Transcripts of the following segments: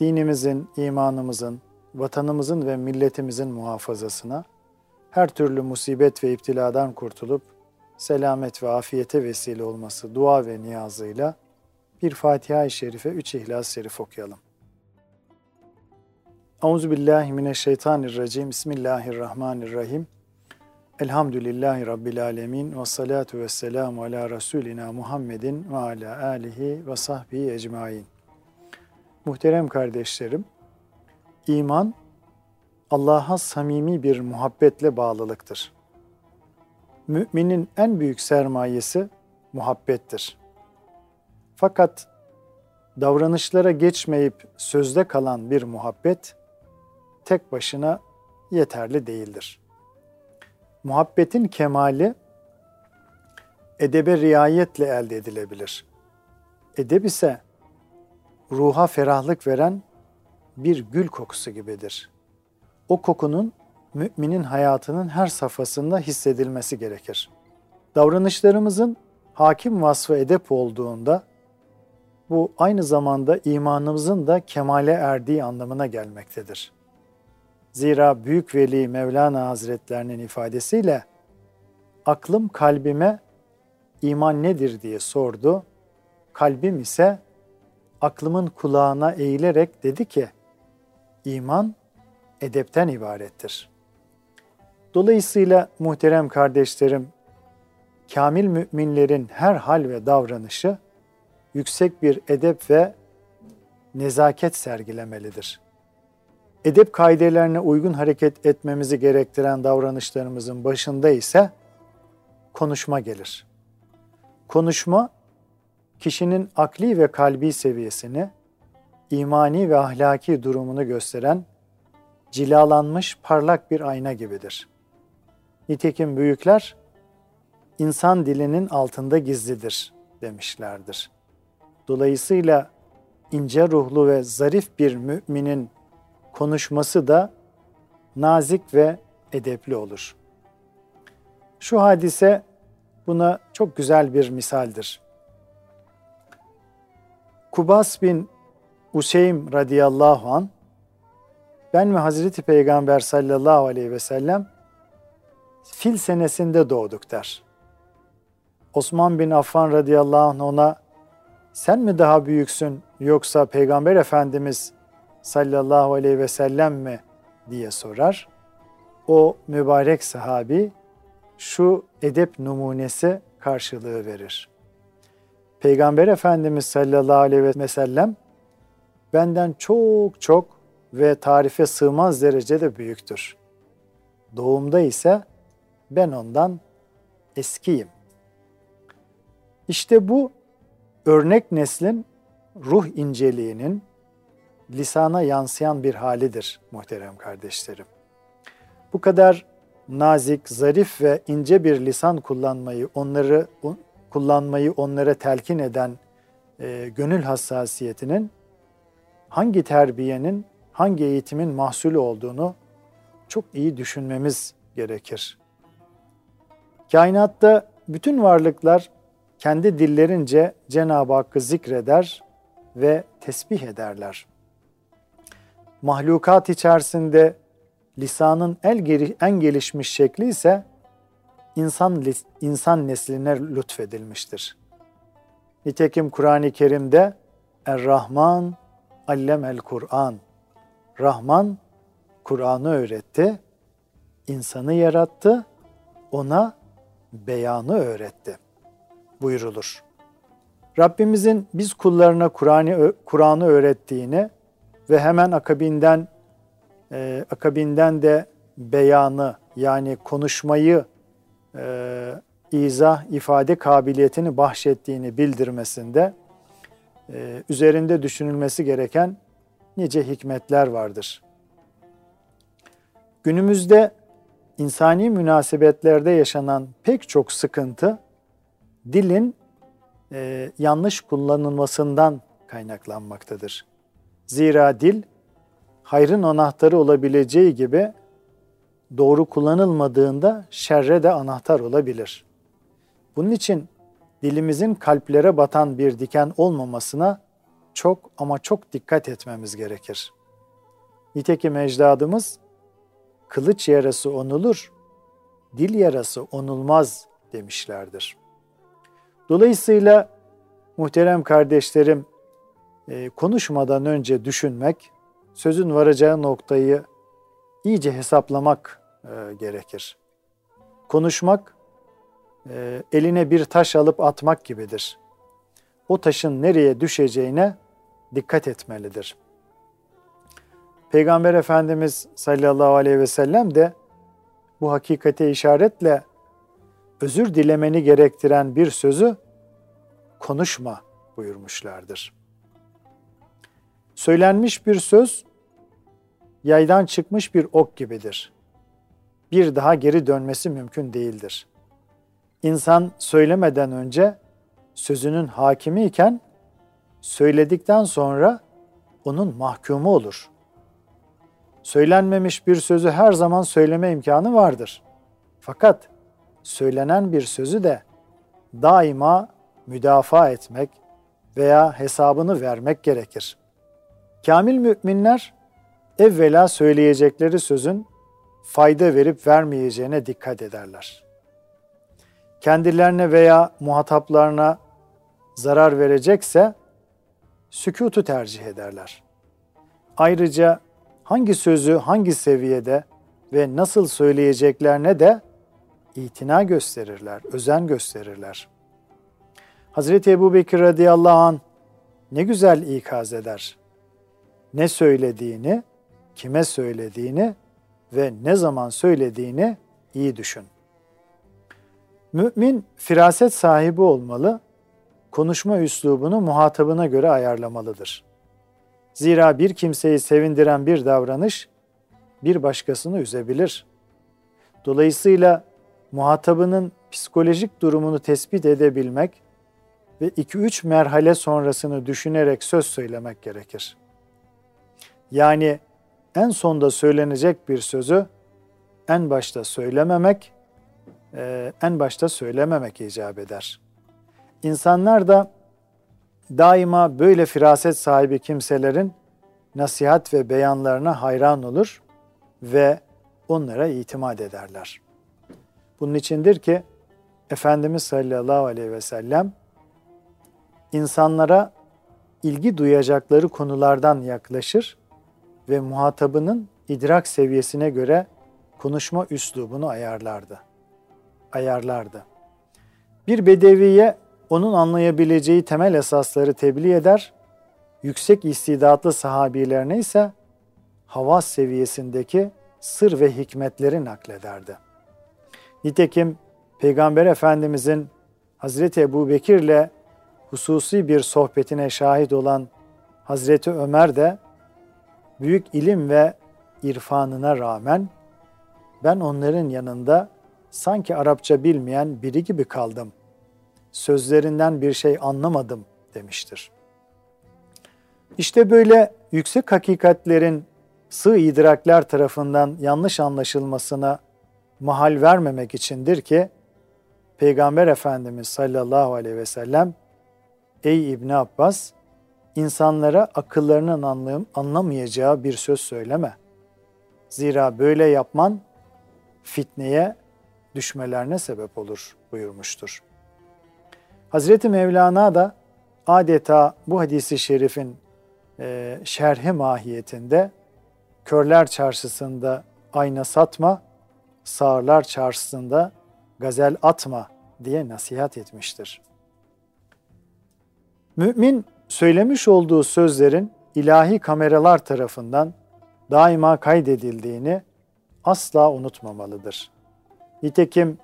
dinimizin, imanımızın, vatanımızın ve milletimizin muhafazasına, her türlü musibet ve iptiladan kurtulup selamet ve afiyete vesile olması dua ve niyazıyla bir Fatiha-i Şerife, üç İhlas-ı Şerif okuyalım. Euzu billahi mineşşeytanirracim. Bismillahirrahmanirrahim. Elhamdülillahi Rabbil alemin ve salatu ve selamu ala Resulina Muhammedin ve ala alihi ve sahbihi ecmain. Muhterem kardeşlerim, iman Allah'a samimi bir muhabbetle bağlılıktır. Müminin en büyük sermayesi muhabbettir. Fakat davranışlara geçmeyip sözde kalan bir muhabbet tek başına yeterli değildir. Muhabbetin kemali edebe riayetle elde edilebilir. Edeb ise ruha ferahlık veren bir gül kokusu gibidir. O kokunun müminin hayatının her safhasında hissedilmesi gerekir. Davranışlarımızın hakim vasfı edep olduğunda bu aynı zamanda imanımızın da kemale erdiği anlamına gelmektedir. Zira Büyük Veli Mevlana Hazretlerinin ifadesiyle aklım kalbime iman nedir diye sordu. Kalbim ise aklımın kulağına eğilerek dedi ki iman edepten ibarettir. Dolayısıyla muhterem kardeşlerim, kamil müminlerin her hal ve davranışı yüksek bir edep ve nezaket sergilemelidir. Edep kaidelerine uygun hareket etmemizi gerektiren davranışlarımızın başında ise konuşma gelir. Konuşma kişinin akli ve kalbi seviyesini, imani ve ahlaki durumunu gösteren cilalanmış parlak bir ayna gibidir. Nitekim büyükler insan dilinin altında gizlidir demişlerdir. Dolayısıyla ince ruhlu ve zarif bir müminin konuşması da nazik ve edepli olur. Şu hadise buna çok güzel bir misaldir. Kubas bin Useym radıyallahu an ben ve Hazreti Peygamber sallallahu aleyhi ve sellem fil senesinde doğduk der. Osman bin Affan radıyallahu anh ona sen mi daha büyüksün yoksa Peygamber Efendimiz sallallahu aleyhi ve sellem mi diye sorar. O mübarek sahabi şu edep numunesi karşılığı verir. Peygamber Efendimiz sallallahu aleyhi ve sellem benden çok çok ve tarife sığmaz derecede büyüktür. Doğumda ise ben ondan eskiyim. İşte bu örnek neslin ruh inceliğinin lisana yansıyan bir halidir muhterem kardeşlerim. Bu kadar nazik, zarif ve ince bir lisan kullanmayı, onları kullanmayı onlara telkin eden e, gönül hassasiyetinin hangi terbiyenin, hangi eğitimin mahsulü olduğunu çok iyi düşünmemiz gerekir. Kainatta bütün varlıklar kendi dillerince Cenab-ı Hakk'ı zikreder ve tesbih ederler. Mahlukat içerisinde lisanın en gelişmiş şekli ise insan insan nesline lütfedilmiştir. Nitekim Kur'an-ı Kerim'de Er-Rahman allemel Kur'an. Rahman Kur'an'ı öğretti, insanı yarattı, ona beyanı öğretti buyurulur. Rabbimizin biz kullarına Kur'an'ı Kur'an'ı öğrettiğini ve hemen akabinden e, akabinden de beyanı yani konuşmayı e, izah, ifade kabiliyetini bahşettiğini bildirmesinde e, üzerinde düşünülmesi gereken nice hikmetler vardır. Günümüzde insani münasebetlerde yaşanan pek çok sıkıntı dilin e, yanlış kullanılmasından kaynaklanmaktadır. Zira dil hayrın anahtarı olabileceği gibi doğru kullanılmadığında şerre de anahtar olabilir. Bunun için dilimizin kalplere batan bir diken olmamasına çok ama çok dikkat etmemiz gerekir. Nitekim ecdadımız kılıç yarası onulur, dil yarası onulmaz demişlerdir. Dolayısıyla muhterem kardeşlerim e, konuşmadan önce düşünmek, sözün varacağı noktayı iyice hesaplamak e, gerekir. Konuşmak e, eline bir taş alıp atmak gibidir. O taşın nereye düşeceğine dikkat etmelidir. Peygamber Efendimiz sallallahu aleyhi ve sellem de bu hakikate işaretle özür dilemeni gerektiren bir sözü konuşma buyurmuşlardır. Söylenmiş bir söz yaydan çıkmış bir ok gibidir. Bir daha geri dönmesi mümkün değildir. İnsan söylemeden önce sözünün hakimi iken söyledikten sonra onun mahkumu olur. Söylenmemiş bir sözü her zaman söyleme imkanı vardır. Fakat söylenen bir sözü de daima müdafaa etmek veya hesabını vermek gerekir. Kamil müminler evvela söyleyecekleri sözün fayda verip vermeyeceğine dikkat ederler. Kendilerine veya muhataplarına zarar verecekse sükutu tercih ederler. Ayrıca hangi sözü hangi seviyede ve nasıl söyleyeceklerine de itina gösterirler, özen gösterirler. Hazreti Ebu Bekir radıyallahu an ne güzel ikaz eder. Ne söylediğini, kime söylediğini ve ne zaman söylediğini iyi düşün. Mümin firaset sahibi olmalı, konuşma üslubunu muhatabına göre ayarlamalıdır. Zira bir kimseyi sevindiren bir davranış bir başkasını üzebilir. Dolayısıyla muhatabının psikolojik durumunu tespit edebilmek ve 2-3 merhale sonrasını düşünerek söz söylemek gerekir. Yani en sonda söylenecek bir sözü en başta söylememek, e, en başta söylememek icap eder. İnsanlar da daima böyle firaset sahibi kimselerin nasihat ve beyanlarına hayran olur ve onlara itimat ederler. Bunun içindir ki Efendimiz sallallahu aleyhi ve sellem insanlara ilgi duyacakları konulardan yaklaşır ve muhatabının idrak seviyesine göre konuşma üslubunu ayarlardı. Ayarlardı. Bir bedeviye onun anlayabileceği temel esasları tebliğ eder, yüksek istidatlı sahabilerine ise havas seviyesindeki sır ve hikmetleri naklederdi. Nitekim Peygamber Efendimizin Hazreti Ebu Bekir'le hususi bir sohbetine şahit olan Hazreti Ömer de büyük ilim ve irfanına rağmen ben onların yanında sanki Arapça bilmeyen biri gibi kaldım. Sözlerinden bir şey anlamadım demiştir. İşte böyle yüksek hakikatlerin sığ idrakler tarafından yanlış anlaşılmasına mahal vermemek içindir ki Peygamber Efendimiz sallallahu aleyhi ve sellem Ey İbni Abbas insanlara akıllarının anlayım, anlamayacağı bir söz söyleme. Zira böyle yapman fitneye düşmelerine sebep olur buyurmuştur. Hazreti Mevlana da adeta bu hadisi şerifin e, şerhi mahiyetinde körler çarşısında ayna satma, sağırlar çarşısında gazel atma diye nasihat etmiştir. Mümin söylemiş olduğu sözlerin ilahi kameralar tarafından daima kaydedildiğini asla unutmamalıdır. Nitekim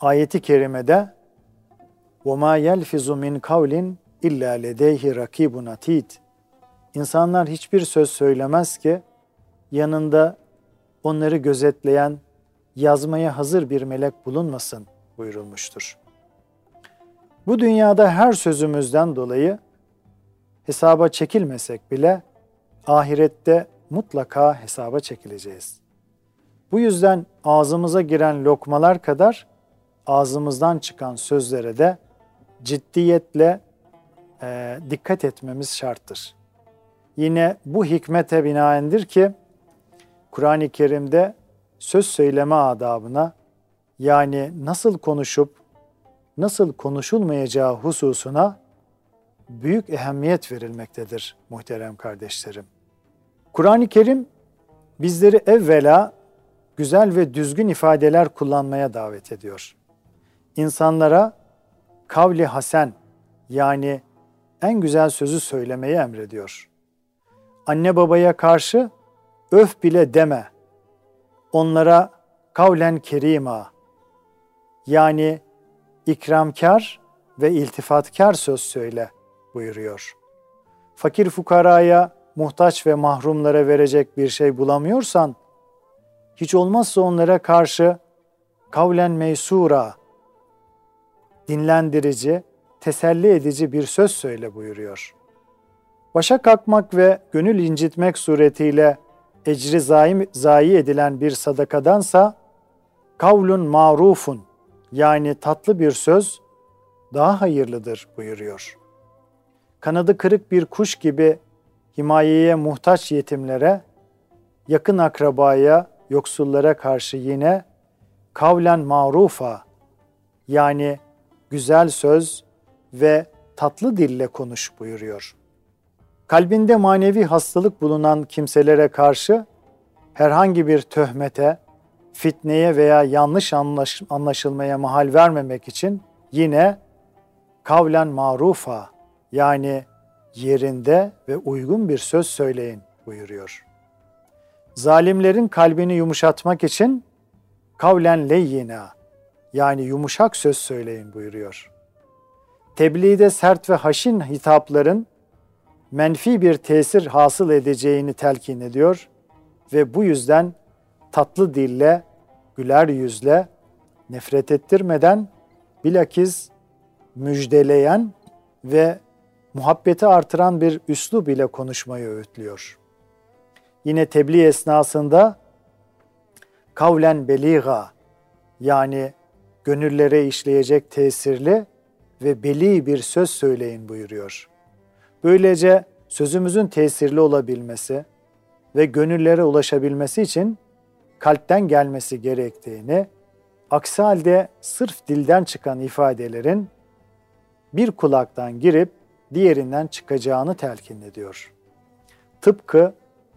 ayeti kerimede وَمَا يَلْفِزُ مِنْ قَوْلٍ اِلَّا لَدَيْهِ رَكِيبٌ atid. İnsanlar hiçbir söz söylemez ki yanında onları gözetleyen, yazmaya hazır bir melek bulunmasın buyurulmuştur. Bu dünyada her sözümüzden dolayı hesaba çekilmesek bile ahirette mutlaka hesaba çekileceğiz. Bu yüzden ağzımıza giren lokmalar kadar ağzımızdan çıkan sözlere de ciddiyetle e, dikkat etmemiz şarttır. Yine bu hikmete binaendir ki Kur'an-ı Kerim'de söz söyleme adabına yani nasıl konuşup nasıl konuşulmayacağı hususuna büyük ehemmiyet verilmektedir muhterem kardeşlerim. Kur'an-ı Kerim bizleri evvela güzel ve düzgün ifadeler kullanmaya davet ediyor. İnsanlara kavli hasen yani en güzel sözü söylemeyi emrediyor. Anne babaya karşı öf bile deme. Onlara kavlen kerima yani ikramkar ve iltifatkar söz söyle buyuruyor. Fakir fukaraya, muhtaç ve mahrumlara verecek bir şey bulamıyorsan, hiç olmazsa onlara karşı kavlen meysura, dinlendirici, teselli edici bir söz söyle buyuruyor. Başa kalkmak ve gönül incitmek suretiyle ecri zayi, zayi edilen bir sadakadansa kavlun marufun yani tatlı bir söz daha hayırlıdır buyuruyor. Kanadı kırık bir kuş gibi himayeye muhtaç yetimlere, yakın akrabaya, yoksullara karşı yine kavlen marufa yani güzel söz ve tatlı dille konuş buyuruyor. Kalbinde manevi hastalık bulunan kimselere karşı herhangi bir töhmete, fitneye veya yanlış anlaşılmaya mahal vermemek için yine kavlen marufa yani yerinde ve uygun bir söz söyleyin buyuruyor. Zalimlerin kalbini yumuşatmak için kavlen leyyina yani yumuşak söz söyleyin buyuruyor. Tebliğde sert ve haşin hitapların menfi bir tesir hasıl edeceğini telkin ediyor ve bu yüzden tatlı dille, güler yüzle, nefret ettirmeden bilakis müjdeleyen ve muhabbeti artıran bir üslub ile konuşmayı öğütlüyor. Yine tebliğ esnasında kavlen beliga yani gönüllere işleyecek tesirli ve beli bir söz söyleyin buyuruyor. Böylece sözümüzün tesirli olabilmesi ve gönüllere ulaşabilmesi için kalpten gelmesi gerektiğini, aksi halde sırf dilden çıkan ifadelerin bir kulaktan girip diğerinden çıkacağını telkin ediyor. Tıpkı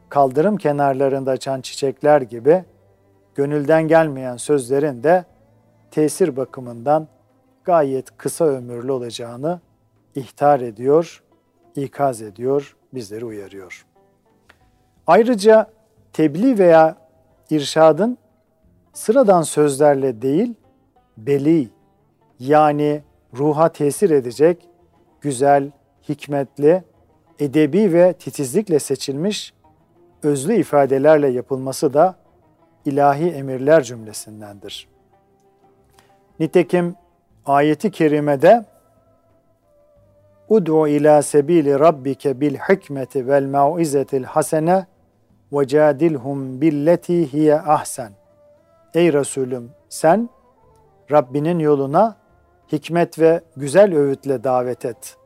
kaldırım kenarlarında açan çiçekler gibi gönülden gelmeyen sözlerin de tesir bakımından gayet kısa ömürlü olacağını ihtar ediyor, ikaz ediyor, bizleri uyarıyor. Ayrıca tebliğ veya irşadın sıradan sözlerle değil, beli yani ruha tesir edecek güzel, hikmetli, edebi ve titizlikle seçilmiş özlü ifadelerle yapılması da ilahi emirler cümlesindendir. Nitekim ayeti kerimede Ud'u ila sebili rabbike bil hikmeti vel mau'izetil hasene ve cadilhum billeti hiye ahsen. Ey Resulüm sen Rabbinin yoluna hikmet ve güzel öğütle davet et.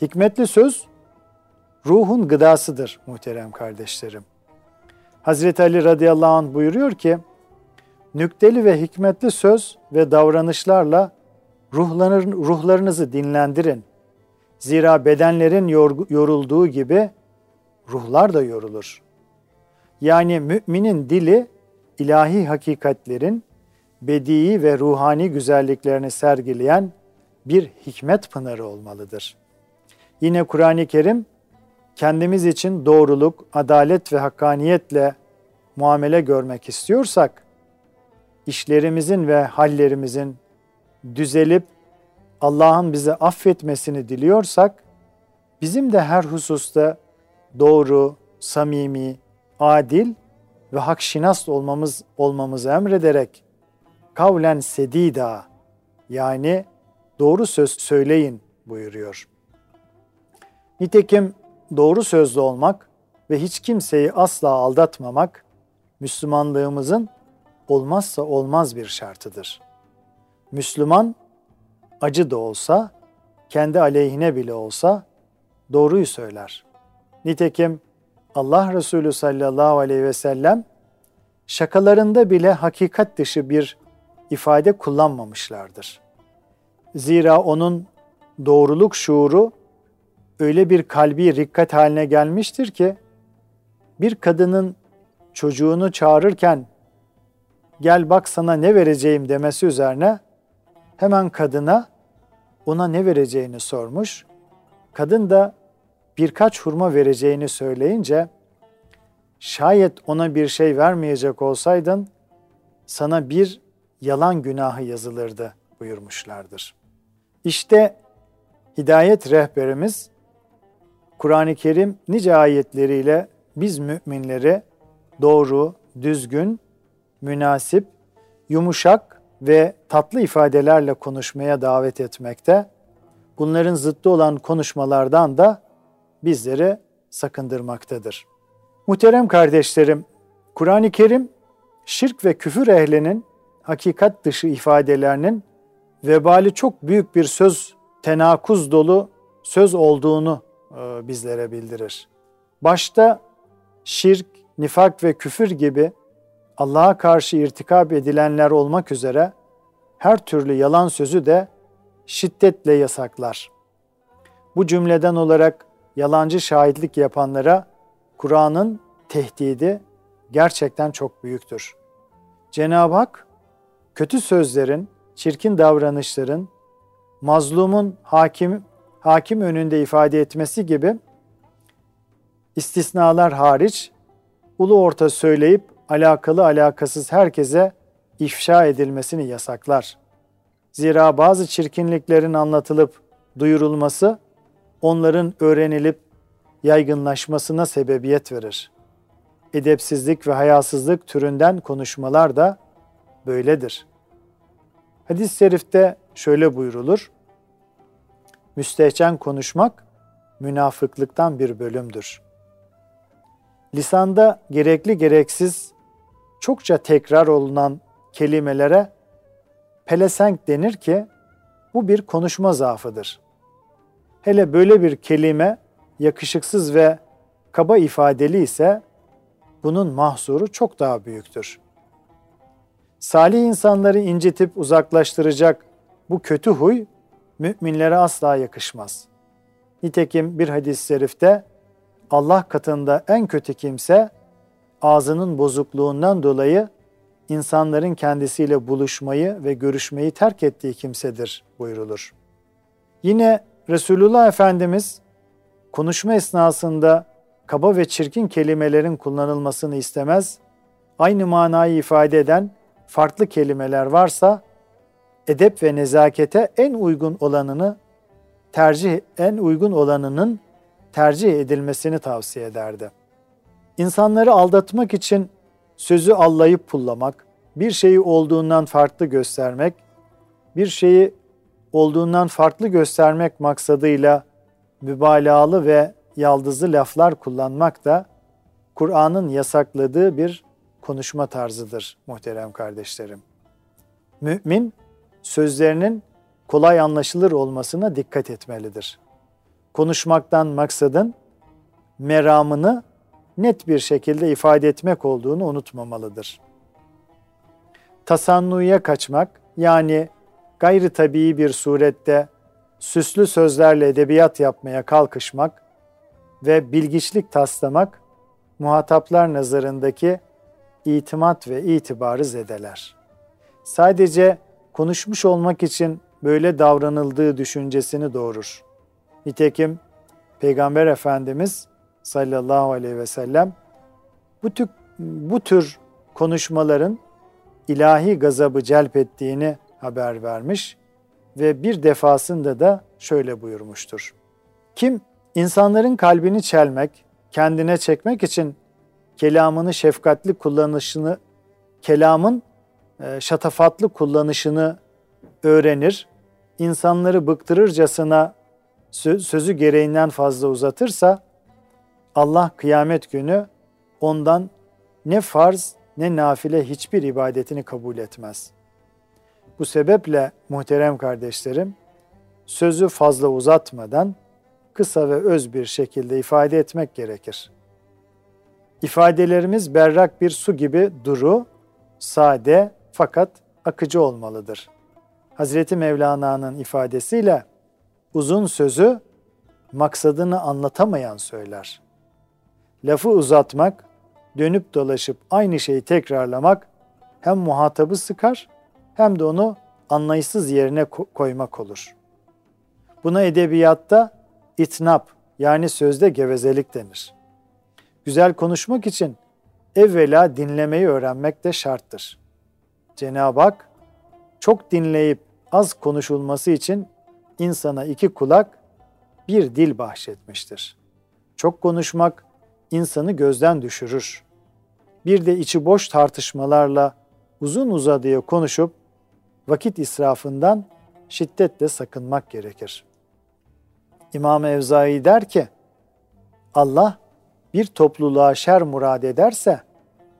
Hikmetli söz ruhun gıdasıdır muhterem kardeşlerim. Hazreti Ali radıyallahu anh buyuruyor ki, nükteli ve hikmetli söz ve davranışlarla ruhlanır, ruhlarınızı dinlendirin. Zira bedenlerin yorulduğu gibi ruhlar da yorulur. Yani müminin dili ilahi hakikatlerin bedii ve ruhani güzelliklerini sergileyen bir hikmet pınarı olmalıdır. Yine Kur'an-ı Kerim kendimiz için doğruluk, adalet ve hakkaniyetle muamele görmek istiyorsak, işlerimizin ve hallerimizin düzelip Allah'ın bize affetmesini diliyorsak, bizim de her hususta doğru, samimi, adil ve hakşinas olmamız olmamızı emrederek kavlen sedida yani doğru söz söyleyin buyuruyor. Nitekim doğru sözlü olmak ve hiç kimseyi asla aldatmamak Müslümanlığımızın olmazsa olmaz bir şartıdır. Müslüman acı da olsa, kendi aleyhine bile olsa doğruyu söyler. Nitekim Allah Resulü sallallahu aleyhi ve sellem şakalarında bile hakikat dışı bir ifade kullanmamışlardır. Zira onun doğruluk şuuru öyle bir kalbi rikkat haline gelmiştir ki bir kadının çocuğunu çağırırken gel bak sana ne vereceğim demesi üzerine hemen kadına ona ne vereceğini sormuş. Kadın da birkaç hurma vereceğini söyleyince şayet ona bir şey vermeyecek olsaydın sana bir yalan günahı yazılırdı buyurmuşlardır. İşte hidayet rehberimiz Kur'an-ı Kerim nice ayetleriyle biz müminleri doğru, düzgün, münasip, yumuşak ve tatlı ifadelerle konuşmaya davet etmekte. Bunların zıttı olan konuşmalardan da bizleri sakındırmaktadır. Muhterem kardeşlerim, Kur'an-ı Kerim şirk ve küfür ehlinin hakikat dışı ifadelerinin vebali çok büyük bir söz, tenakuz dolu söz olduğunu bizlere bildirir. Başta şirk, nifak ve küfür gibi Allah'a karşı irtikap edilenler olmak üzere her türlü yalan sözü de şiddetle yasaklar. Bu cümleden olarak yalancı şahitlik yapanlara Kur'an'ın tehdidi gerçekten çok büyüktür. Cenab-ı Hak kötü sözlerin, çirkin davranışların, mazlumun hakim hakim önünde ifade etmesi gibi istisnalar hariç ulu orta söyleyip alakalı alakasız herkese ifşa edilmesini yasaklar. Zira bazı çirkinliklerin anlatılıp duyurulması onların öğrenilip yaygınlaşmasına sebebiyet verir. Edepsizlik ve hayasızlık türünden konuşmalar da böyledir. Hadis-i şerifte şöyle buyrulur. Müstehcen konuşmak münafıklıktan bir bölümdür. Lisanda gerekli gereksiz çokça tekrar olunan kelimelere pelesenk denir ki bu bir konuşma zaafıdır. Hele böyle bir kelime yakışıksız ve kaba ifadeli ise bunun mahsuru çok daha büyüktür. Salih insanları incitip uzaklaştıracak bu kötü huy müminlere asla yakışmaz. Nitekim bir hadis-i şerifte Allah katında en kötü kimse ağzının bozukluğundan dolayı insanların kendisiyle buluşmayı ve görüşmeyi terk ettiği kimsedir buyrulur. Yine Resulullah Efendimiz konuşma esnasında kaba ve çirkin kelimelerin kullanılmasını istemez, aynı manayı ifade eden farklı kelimeler varsa edep ve nezakete en uygun olanını tercih en uygun olanının tercih edilmesini tavsiye ederdi. İnsanları aldatmak için sözü allayıp pullamak, bir şeyi olduğundan farklı göstermek, bir şeyi olduğundan farklı göstermek maksadıyla mübalağalı ve yaldızlı laflar kullanmak da Kur'an'ın yasakladığı bir konuşma tarzıdır muhterem kardeşlerim. Mümin sözlerinin kolay anlaşılır olmasına dikkat etmelidir. Konuşmaktan maksadın meramını net bir şekilde ifade etmek olduğunu unutmamalıdır. Tasannuya kaçmak yani gayri tabii bir surette süslü sözlerle edebiyat yapmaya kalkışmak ve bilgiçlik taslamak muhataplar nazarındaki itimat ve itibarı zedeler. Sadece konuşmuş olmak için böyle davranıldığı düşüncesini doğurur. Nitekim Peygamber Efendimiz sallallahu aleyhi ve sellem bu tür, bu tür konuşmaların ilahi gazabı celp ettiğini haber vermiş ve bir defasında da şöyle buyurmuştur. Kim insanların kalbini çelmek kendine çekmek için kelamını şefkatli kullanışını, kelamın şatafatlı kullanışını öğrenir. İnsanları bıktırırcasına sözü gereğinden fazla uzatırsa Allah kıyamet günü ondan ne farz ne nafile hiçbir ibadetini kabul etmez. Bu sebeple muhterem kardeşlerim, sözü fazla uzatmadan kısa ve öz bir şekilde ifade etmek gerekir. İfadelerimiz berrak bir su gibi duru, sade fakat akıcı olmalıdır. Hazreti Mevlana'nın ifadesiyle uzun sözü maksadını anlatamayan söyler. Lafı uzatmak, dönüp dolaşıp aynı şeyi tekrarlamak hem muhatabı sıkar hem de onu anlayışsız yerine koymak olur. Buna edebiyatta itnap yani sözde gevezelik denir. Güzel konuşmak için evvela dinlemeyi öğrenmek de şarttır. Cenab-ı Hak çok dinleyip az konuşulması için insana iki kulak, bir dil bahşetmiştir. Çok konuşmak insanı gözden düşürür. Bir de içi boş tartışmalarla uzun uzadıya konuşup vakit israfından şiddetle sakınmak gerekir. İmam Evzai der ki, Allah bir topluluğa şer murad ederse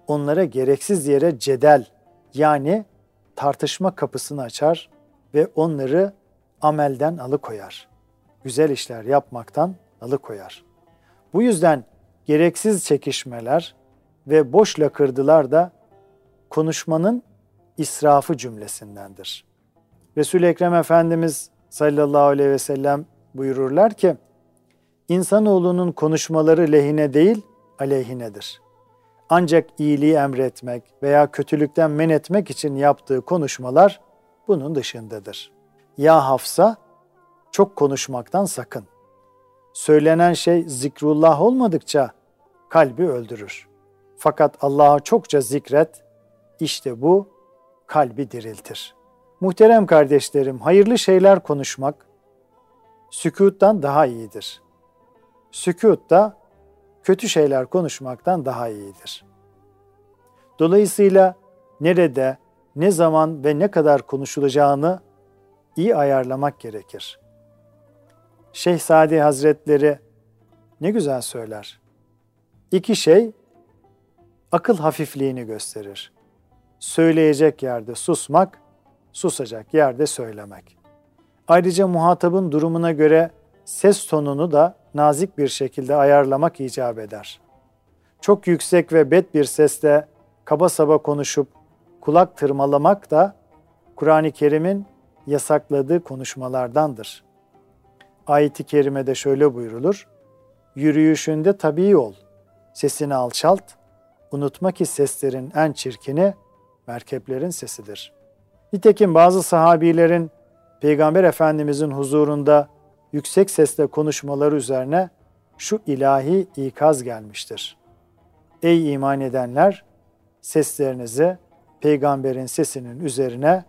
onlara gereksiz yere cedel yani tartışma kapısını açar ve onları amelden alıkoyar. Güzel işler yapmaktan alıkoyar. Bu yüzden gereksiz çekişmeler ve boş lakırdılar da konuşmanın israfı cümlesindendir. Resul-i Ekrem Efendimiz sallallahu aleyhi ve sellem buyururlar ki, insanoğlunun konuşmaları lehine değil, aleyhinedir. Ancak iyiliği emretmek veya kötülükten men etmek için yaptığı konuşmalar bunun dışındadır. Ya Hafsa, çok konuşmaktan sakın. Söylenen şey zikrullah olmadıkça kalbi öldürür. Fakat Allah'a çokça zikret, işte bu kalbi diriltir. Muhterem kardeşlerim, hayırlı şeyler konuşmak sükuttan daha iyidir. Sükut da kötü şeyler konuşmaktan daha iyidir. Dolayısıyla nerede, ne zaman ve ne kadar konuşulacağını iyi ayarlamak gerekir. Şeyh Sadi Hazretleri ne güzel söyler. İki şey akıl hafifliğini gösterir. Söyleyecek yerde susmak, susacak yerde söylemek. Ayrıca muhatabın durumuna göre ses tonunu da nazik bir şekilde ayarlamak icap eder. Çok yüksek ve bet bir sesle kaba saba konuşup kulak tırmalamak da Kur'an-ı Kerim'in yasakladığı konuşmalardandır. Ayet-i kerimede şöyle buyrulur. Yürüyüşünde tabii ol, sesini alçalt, unutma ki seslerin en çirkini merkeplerin sesidir. Nitekim bazı sahabilerin Peygamber Efendimizin huzurunda yüksek sesle konuşmaları üzerine şu ilahi ikaz gelmiştir. Ey iman edenler! Seslerinizi peygamberin sesinin üzerine,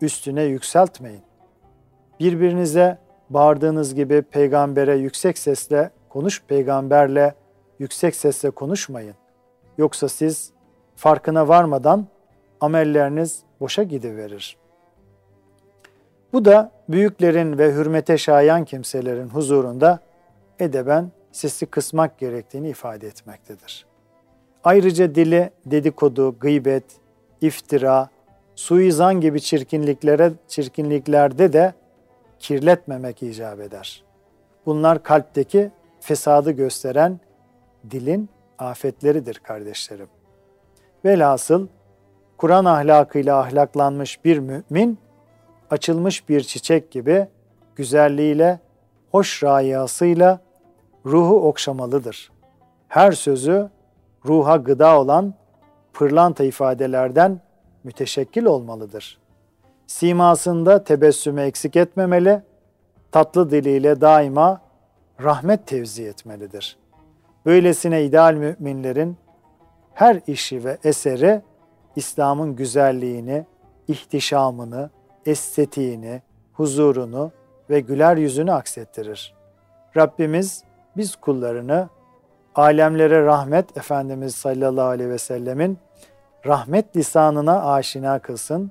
üstüne yükseltmeyin. Birbirinize bağırdığınız gibi peygambere yüksek sesle konuş, peygamberle yüksek sesle konuşmayın. Yoksa siz farkına varmadan amelleriniz boşa gidiverir. Bu da büyüklerin ve hürmete şayan kimselerin huzurunda edeben sesi kısmak gerektiğini ifade etmektedir. Ayrıca dili dedikodu, gıybet, iftira, suizan gibi çirkinliklere çirkinliklerde de kirletmemek icap eder. Bunlar kalpteki fesadı gösteren dilin afetleridir kardeşlerim. Velhasıl Kur'an ahlakıyla ahlaklanmış bir mümin açılmış bir çiçek gibi güzelliğiyle, hoş rayasıyla ruhu okşamalıdır. Her sözü ruha gıda olan pırlanta ifadelerden müteşekkil olmalıdır. Simasında tebessümü eksik etmemeli, tatlı diliyle daima rahmet tevzi etmelidir. Böylesine ideal müminlerin her işi ve eseri İslam'ın güzelliğini, ihtişamını, estetiğini, huzurunu ve güler yüzünü aksettirir. Rabbimiz biz kullarını alemlere rahmet Efendimiz sallallahu aleyhi ve sellemin rahmet lisanına aşina kılsın.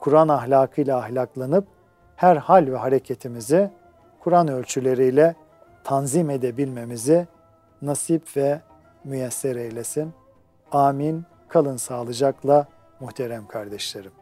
Kur'an ahlakıyla ahlaklanıp her hal ve hareketimizi Kur'an ölçüleriyle tanzim edebilmemizi nasip ve müyesser eylesin. Amin. Kalın sağlıcakla muhterem kardeşlerim.